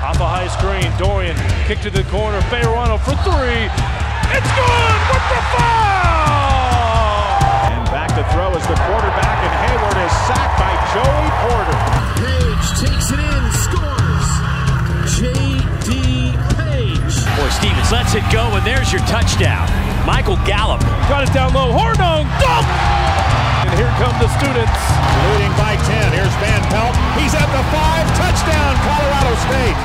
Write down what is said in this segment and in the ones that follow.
Off a high screen, Dorian kick to the corner, Bayerano for three. It's good with the foul! And back to throw is the quarterback, and Hayward is sacked by Joey Porter. Page takes it in, scores. J.D. Page. Boy, Stevens lets it go, and there's your touchdown. Michael Gallup. Got it down low, Hornung, dunk! And here come the students. Leading by 10. Here's Van Pelt. He's at the five. Touchdown, Colorado State.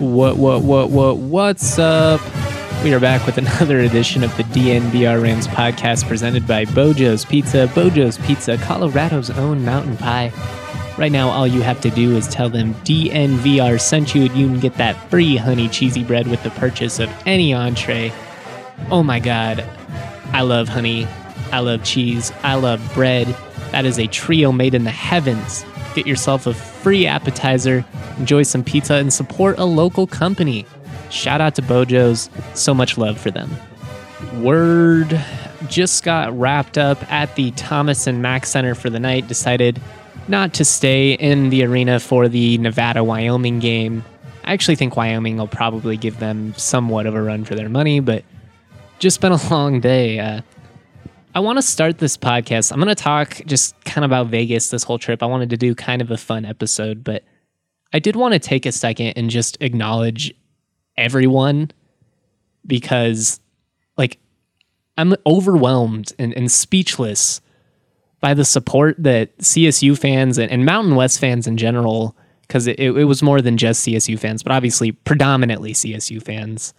What, what, what, what, what's up? We are back with another edition of the DNVR Rams podcast presented by Bojo's Pizza. Bojo's Pizza, Colorado's own mountain pie. Right now, all you have to do is tell them DNVR sent you, and you can get that free honey cheesy bread with the purchase of any entree. Oh my god, I love honey. I love cheese. I love bread. That is a trio made in the heavens. Get yourself a free appetizer, enjoy some pizza, and support a local company. Shout out to Bojo's. So much love for them. Word just got wrapped up at the Thomas and Mack Center for the night. Decided not to stay in the arena for the Nevada Wyoming game. I actually think Wyoming will probably give them somewhat of a run for their money, but just been a long day. Uh, I want to start this podcast. I'm going to talk just kind of about Vegas this whole trip. I wanted to do kind of a fun episode, but I did want to take a second and just acknowledge everyone because, like, I'm overwhelmed and, and speechless by the support that CSU fans and, and Mountain West fans in general, because it, it was more than just CSU fans, but obviously predominantly CSU fans.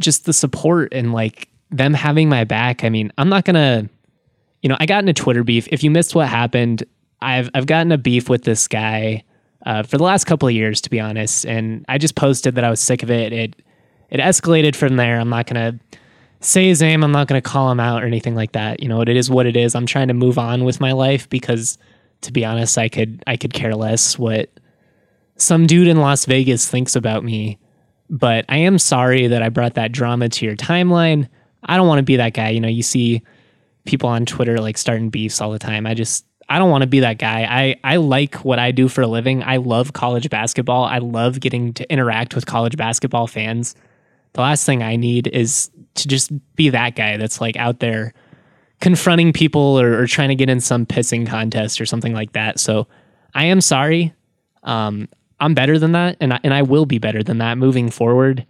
Just the support and like them having my back. I mean, I'm not gonna, you know, I got in a Twitter beef. If you missed what happened, I've I've gotten a beef with this guy uh, for the last couple of years, to be honest. And I just posted that I was sick of it. It it escalated from there. I'm not gonna say his name. I'm not gonna call him out or anything like that. You know, it is what it is. I'm trying to move on with my life because, to be honest, I could I could care less what some dude in Las Vegas thinks about me. But I am sorry that I brought that drama to your timeline. I don't want to be that guy. You know, you see people on Twitter like starting beefs all the time. I just I don't want to be that guy. I I like what I do for a living. I love college basketball. I love getting to interact with college basketball fans. The last thing I need is to just be that guy that's like out there confronting people or, or trying to get in some pissing contest or something like that. So I am sorry. Um, I'm better than that, and I, and I will be better than that moving forward.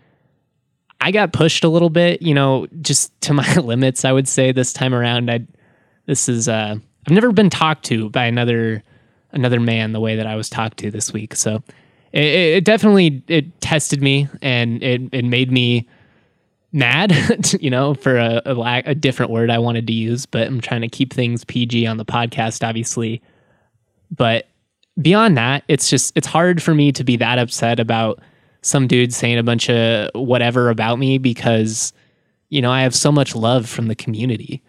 I got pushed a little bit, you know, just to my limits. I would say this time around. I this is uh, I've never been talked to by another another man the way that I was talked to this week. So it, it definitely it tested me and it it made me mad, you know, for a, a, a different word I wanted to use. But I'm trying to keep things PG on the podcast, obviously. But beyond that, it's just it's hard for me to be that upset about some dude saying a bunch of whatever about me because you know I have so much love from the community.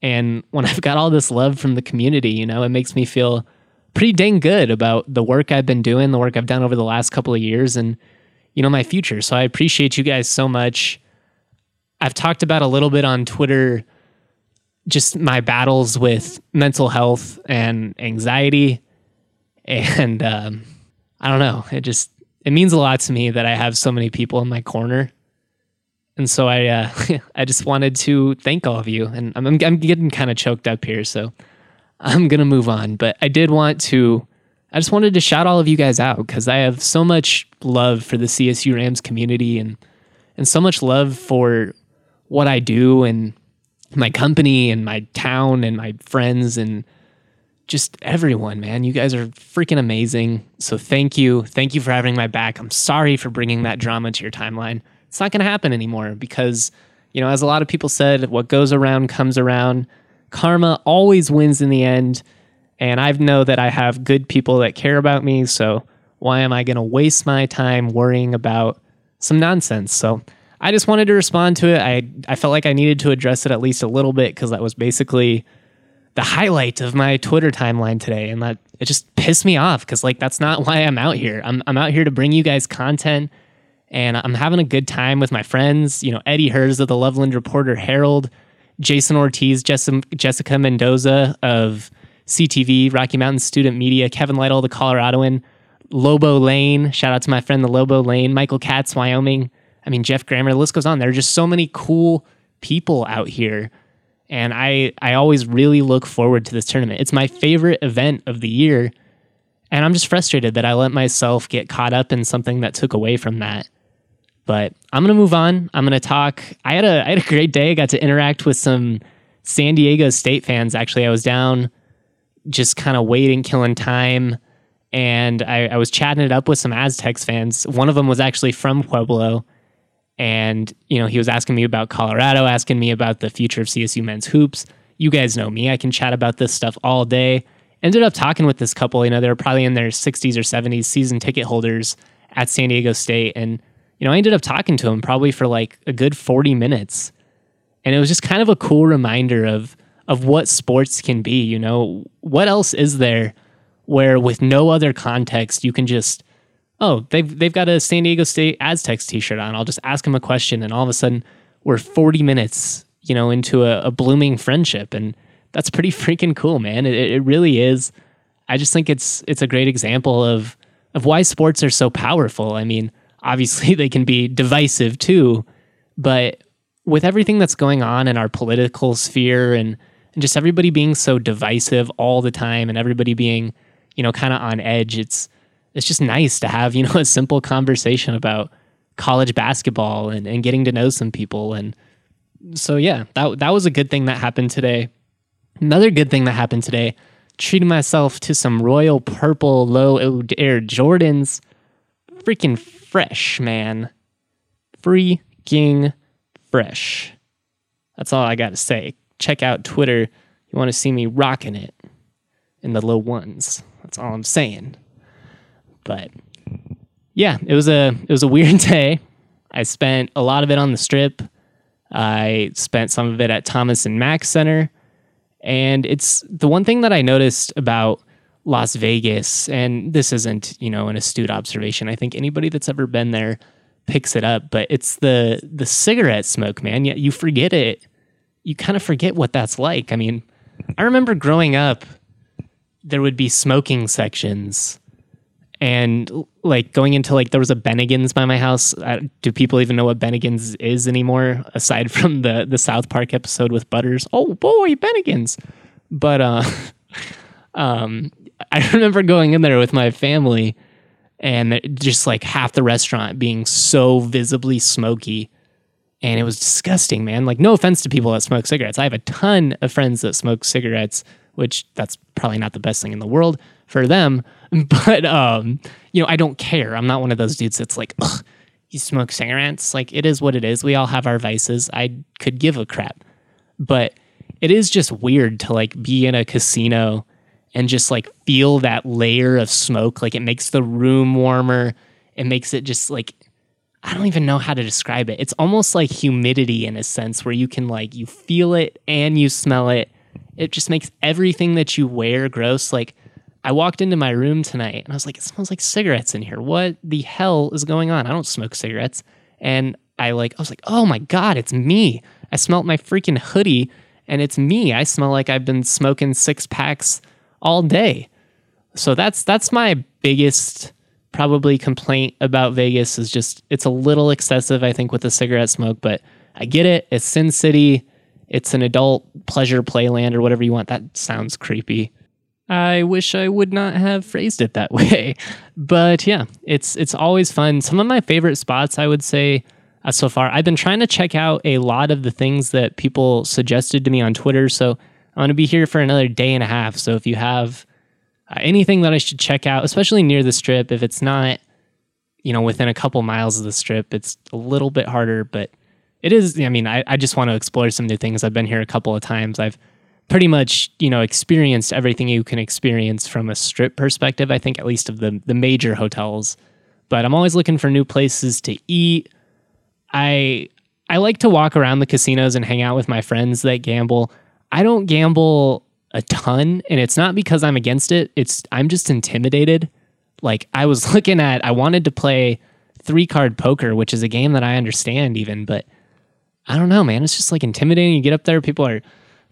And when I've got all this love from the community, you know, it makes me feel pretty dang good about the work I've been doing, the work I've done over the last couple of years and you know my future. So I appreciate you guys so much. I've talked about a little bit on Twitter just my battles with mental health and anxiety and um, I don't know. It just it means a lot to me that I have so many people in my corner, and so I uh, I just wanted to thank all of you. And I'm I'm getting kind of choked up here, so I'm gonna move on. But I did want to. I just wanted to shout all of you guys out because I have so much love for the CSU Rams community and and so much love for what I do and my company and my town and my friends and just everyone, man. You guys are freaking amazing. So thank you. Thank you for having my back. I'm sorry for bringing that drama to your timeline. It's not going to happen anymore because, you know, as a lot of people said, what goes around comes around. Karma always wins in the end. And I know that I have good people that care about me. So why am I going to waste my time worrying about some nonsense? So I just wanted to respond to it. I, I felt like I needed to address it at least a little bit because that was basically the highlight of my Twitter timeline today, and that it just pissed me off because like that's not why I'm out here. I'm I'm out here to bring you guys content, and I'm having a good time with my friends. You know, Eddie Herz of the Loveland Reporter Herald, Jason Ortiz, Jessica, Jessica Mendoza of CTV, Rocky Mountain Student Media, Kevin Lytle, the Coloradoan. Lobo Lane. Shout out to my friend the Lobo Lane, Michael Katz, Wyoming. I mean Jeff Grammer. The list goes on. There are just so many cool people out here, and I I always really look forward to this tournament. It's my favorite event of the year, and I'm just frustrated that I let myself get caught up in something that took away from that. But I'm gonna move on. I'm gonna talk. I had a I had a great day. I got to interact with some San Diego State fans. Actually, I was down just kind of waiting, killing time, and I, I was chatting it up with some Aztecs fans. One of them was actually from Pueblo, and you know he was asking me about Colorado, asking me about the future of CSU men's hoops. You guys know me; I can chat about this stuff all day. Ended up talking with this couple. You know, they were probably in their 60s or 70s, season ticket holders at San Diego State, and you know, I ended up talking to him probably for like a good 40 minutes. And it was just kind of a cool reminder of of what sports can be, you know. What else is there where with no other context you can just oh, they've they've got a San Diego State Aztecs t-shirt on. I'll just ask them a question and all of a sudden we're 40 minutes, you know, into a, a blooming friendship and that's pretty freaking cool, man. It, it really is. I just think it's it's a great example of of why sports are so powerful. I mean, obviously they can be divisive too, but with everything that's going on in our political sphere and, and just everybody being so divisive all the time and everybody being, you know, kind of on edge, it's it's just nice to have, you know, a simple conversation about college basketball and, and getting to know some people. And so yeah, that that was a good thing that happened today. Another good thing that happened today, treating myself to some royal purple low air Jordans. Freaking fresh, man. Freaking fresh. That's all I got to say. Check out Twitter. You want to see me rocking it in the low ones. That's all I'm saying. But yeah, it was a it was a weird day. I spent a lot of it on the strip. I spent some of it at Thomas and Mack Center. And it's the one thing that I noticed about Las Vegas, and this isn't, you know, an astute observation. I think anybody that's ever been there picks it up, but it's the the cigarette smoke, man. Yet you forget it. You kind of forget what that's like. I mean, I remember growing up, there would be smoking sections, and like going into like there was a Bennigan's by my house. I, do people even know what Bennigan's is anymore? Aside from the the South Park episode with Butters. Oh boy, Bennigan's. But uh, um, I remember going in there with my family and just like half the restaurant being so visibly smoky. And it was disgusting, man. Like, no offense to people that smoke cigarettes. I have a ton of friends that smoke cigarettes, which that's probably not the best thing in the world for them. But, um, you know, I don't care. I'm not one of those dudes that's like, ugh, you smoke cigarettes. Like, it is what it is. We all have our vices. I could give a crap. But it is just weird to like be in a casino and just like feel that layer of smoke. Like it makes the room warmer. It makes it just like I don't even know how to describe it. It's almost like humidity in a sense where you can like you feel it and you smell it. It just makes everything that you wear gross. Like I walked into my room tonight and I was like, it smells like cigarettes in here. What the hell is going on? I don't smoke cigarettes. And I like I was like, oh my God, it's me. I smelt my freaking hoodie and it's me. I smell like I've been smoking six packs all day. So that's that's my biggest probably complaint about Vegas is just it's a little excessive I think with the cigarette smoke, but I get it. It's Sin City. It's an adult pleasure playland or whatever you want. That sounds creepy. I wish I would not have phrased it that way. But yeah, it's it's always fun. Some of my favorite spots I would say uh, so far. I've been trying to check out a lot of the things that people suggested to me on Twitter, so I'm going to be here for another day and a half. So if you have uh, anything that I should check out, especially near the strip, if it's not, you know, within a couple miles of the strip, it's a little bit harder, but it is. I mean, I, I just want to explore some new things. I've been here a couple of times. I've pretty much, you know, experienced everything you can experience from a strip perspective. I think at least of the the major hotels, but I'm always looking for new places to eat. I I like to walk around the casinos and hang out with my friends that gamble. I don't gamble a ton, and it's not because I'm against it. It's I'm just intimidated. Like I was looking at, I wanted to play three card poker, which is a game that I understand even, but I don't know, man. It's just like intimidating. You get up there, people are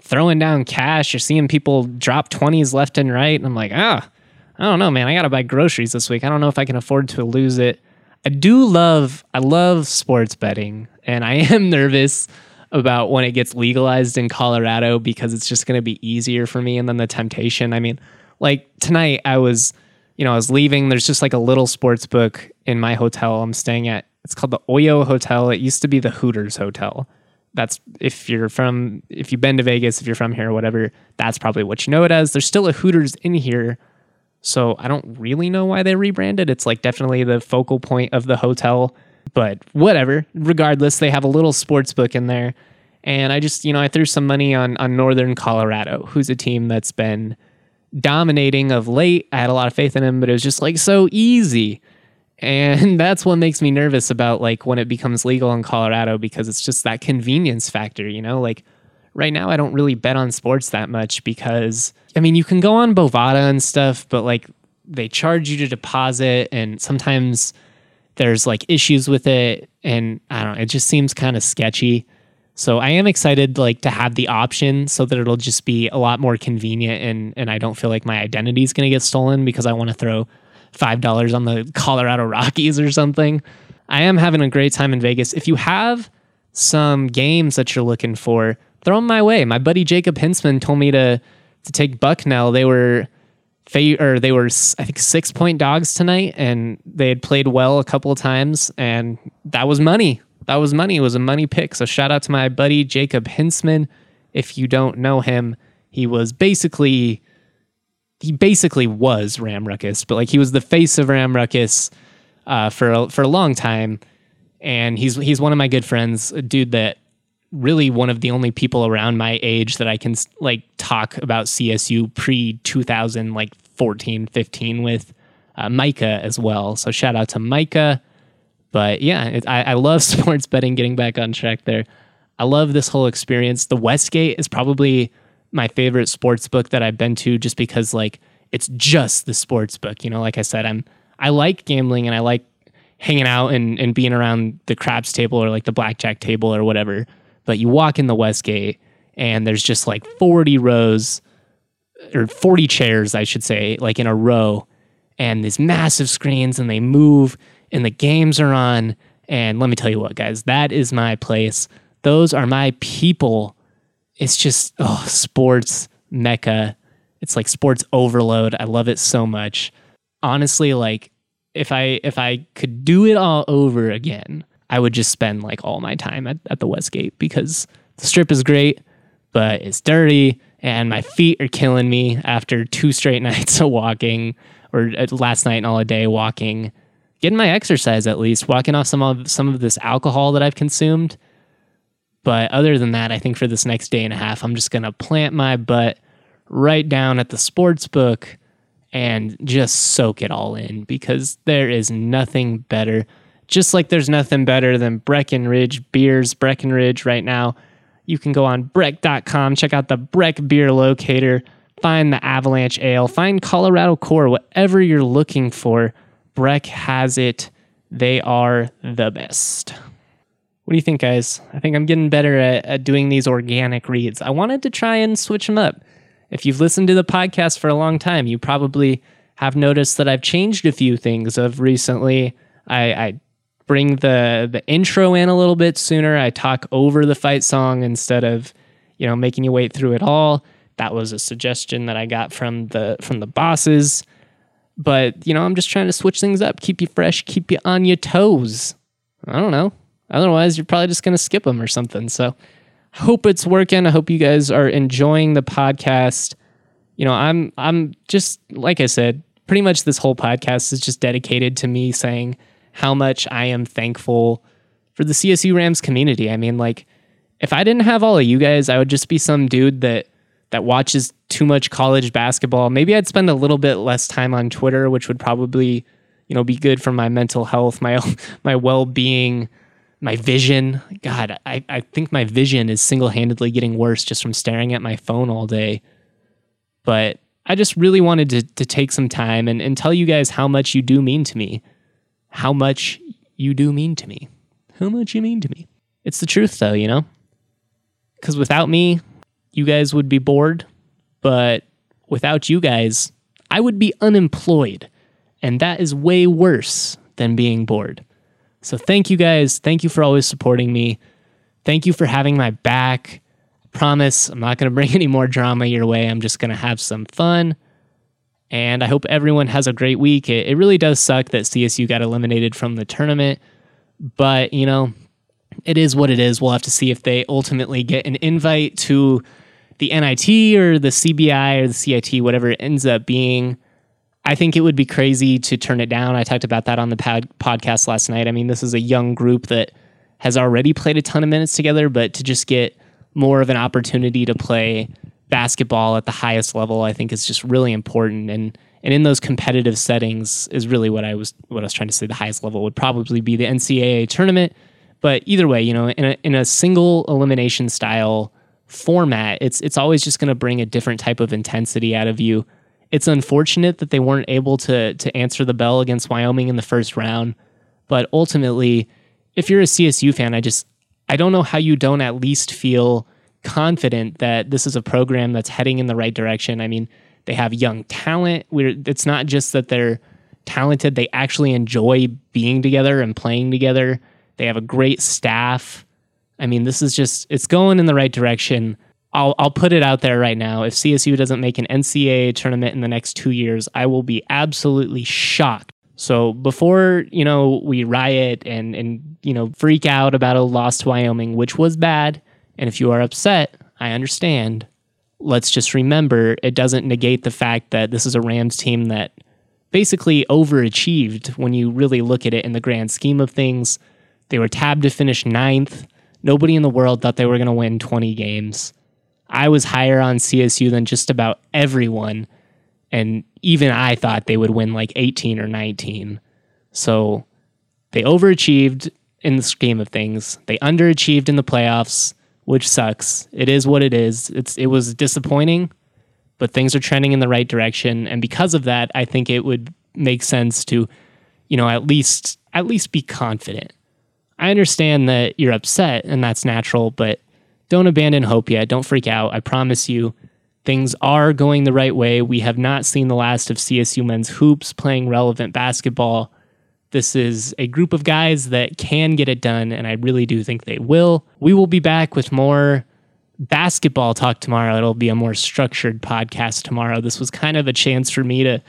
throwing down cash. You're seeing people drop twenties left and right, and I'm like, ah, I don't know, man. I got to buy groceries this week. I don't know if I can afford to lose it. I do love, I love sports betting, and I am nervous about when it gets legalized in Colorado because it's just going to be easier for me. And then the temptation. I mean, like tonight, I was, you know, I was leaving. There's just like a little sports book in my hotel I'm staying at. It's called the Oyo Hotel. It used to be the Hooters Hotel. That's if you're from, if you've been to Vegas, if you're from here or whatever, that's probably what you know it as. There's still a Hooters in here. So I don't really know why they rebranded. It's like definitely the focal point of the hotel but whatever. Regardless, they have a little sports book in there. And I just, you know, I threw some money on on Northern Colorado, who's a team that's been dominating of late. I had a lot of faith in him, but it was just like so easy. And that's what makes me nervous about like when it becomes legal in Colorado because it's just that convenience factor, you know? Like right now I don't really bet on sports that much because I mean, you can go on Bovada and stuff, but like they charge you to deposit and sometimes there's like issues with it and I don't know, it just seems kind of sketchy. So I am excited like to have the option so that it'll just be a lot more convenient and and I don't feel like my identity is going to get stolen because I want to throw $5 on the Colorado Rockies or something. I am having a great time in Vegas. If you have some games that you're looking for, throw them my way. My buddy Jacob Hinsman told me to to take Bucknell. They were or they were I think six point dogs tonight, and they had played well a couple of times, and that was money. That was money. It was a money pick. So shout out to my buddy Jacob Hinsman. If you don't know him, he was basically he basically was Ram Ruckus, but like he was the face of Ram Ruckus uh, for a, for a long time, and he's he's one of my good friends, a dude that really one of the only people around my age that I can like talk about CSU pre 2000 like 14 15 with uh, Micah as well. So shout out to Micah. But yeah, it, I, I love sports betting. Getting back on track there, I love this whole experience. The Westgate is probably my favorite sports book that I've been to, just because like it's just the sports book. You know, like I said, I'm I like gambling and I like hanging out and, and being around the craps table or like the blackjack table or whatever but you walk in the Westgate and there's just like 40 rows or 40 chairs, I should say, like in a row, and these massive screens and they move and the games are on. And let me tell you what, guys, that is my place. Those are my people. It's just, oh, sports mecca. It's like sports overload. I love it so much. Honestly, like if I if I could do it all over again, I would just spend like all my time at, at the Westgate because the strip is great, but it's dirty and my feet are killing me after two straight nights of walking or uh, last night and all a day walking, getting my exercise at least, walking off some of some of this alcohol that I've consumed. But other than that, I think for this next day and a half, I'm just gonna plant my butt right down at the sports book and just soak it all in because there is nothing better just like there's nothing better than Breckenridge beers, Breckenridge right now. You can go on breck.com, check out the Breck beer locator, find the Avalanche Ale, find Colorado Core, whatever you're looking for. Breck has it. They are the best. What do you think, guys? I think I'm getting better at, at doing these organic reads. I wanted to try and switch them up. If you've listened to the podcast for a long time, you probably have noticed that I've changed a few things of recently. I, I bring the the intro in a little bit sooner. I talk over the fight song instead of, you know, making you wait through it all. That was a suggestion that I got from the from the bosses. But, you know, I'm just trying to switch things up, keep you fresh, keep you on your toes. I don't know. Otherwise, you're probably just going to skip them or something. So, hope it's working. I hope you guys are enjoying the podcast. You know, I'm I'm just like I said, pretty much this whole podcast is just dedicated to me saying how much I am thankful for the CSU Rams community. I mean, like, if I didn't have all of you guys, I would just be some dude that that watches too much college basketball. Maybe I'd spend a little bit less time on Twitter, which would probably, you know, be good for my mental health, my my well-being, my vision. God, I, I think my vision is single-handedly getting worse just from staring at my phone all day. But I just really wanted to, to take some time and, and tell you guys how much you do mean to me how much you do mean to me. How much you mean to me. It's the truth, though, you know? Because without me, you guys would be bored. But without you guys, I would be unemployed. And that is way worse than being bored. So thank you guys. Thank you for always supporting me. Thank you for having my back. Promise I'm not going to bring any more drama your way. I'm just going to have some fun. And I hope everyone has a great week. It, it really does suck that CSU got eliminated from the tournament. But, you know, it is what it is. We'll have to see if they ultimately get an invite to the NIT or the CBI or the CIT, whatever it ends up being. I think it would be crazy to turn it down. I talked about that on the pod- podcast last night. I mean, this is a young group that has already played a ton of minutes together, but to just get more of an opportunity to play basketball at the highest level, I think is just really important. And and in those competitive settings is really what I was what I was trying to say. The highest level would probably be the NCAA tournament. But either way, you know, in a in a single elimination style format, it's it's always just going to bring a different type of intensity out of you. It's unfortunate that they weren't able to to answer the bell against Wyoming in the first round, but ultimately, if you're a CSU fan, I just I don't know how you don't at least feel confident that this is a program that's heading in the right direction. I mean, they have young talent. We're, it's not just that they're talented, they actually enjoy being together and playing together. They have a great staff. I mean, this is just it's going in the right direction. I'll I'll put it out there right now. If CSU doesn't make an NCAA tournament in the next 2 years, I will be absolutely shocked. So before, you know, we riot and and you know, freak out about a loss to Wyoming, which was bad, and if you are upset, I understand. Let's just remember it doesn't negate the fact that this is a Rams team that basically overachieved when you really look at it in the grand scheme of things. They were tabbed to finish ninth. Nobody in the world thought they were going to win 20 games. I was higher on CSU than just about everyone. And even I thought they would win like 18 or 19. So they overachieved in the scheme of things. They underachieved in the playoffs, which sucks. It is what it is. It's it was disappointing, but things are trending in the right direction. And because of that, I think it would make sense to, you know, at least at least be confident I understand that you're upset and that's natural, but don't abandon hope yet. Don't freak out. I promise you, things are going the right way. We have not seen the last of CSU men's hoops playing relevant basketball. This is a group of guys that can get it done, and I really do think they will. We will be back with more basketball talk tomorrow. It'll be a more structured podcast tomorrow. This was kind of a chance for me to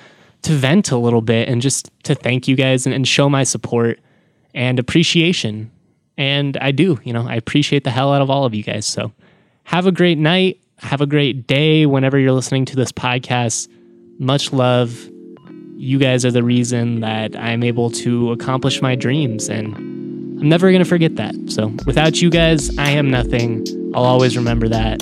to vent a little bit and just to thank you guys and, and show my support and appreciation. And I do, you know, I appreciate the hell out of all of you guys. So have a great night. Have a great day whenever you're listening to this podcast. Much love. You guys are the reason that I'm able to accomplish my dreams. And I'm never going to forget that. So without you guys, I am nothing. I'll always remember that.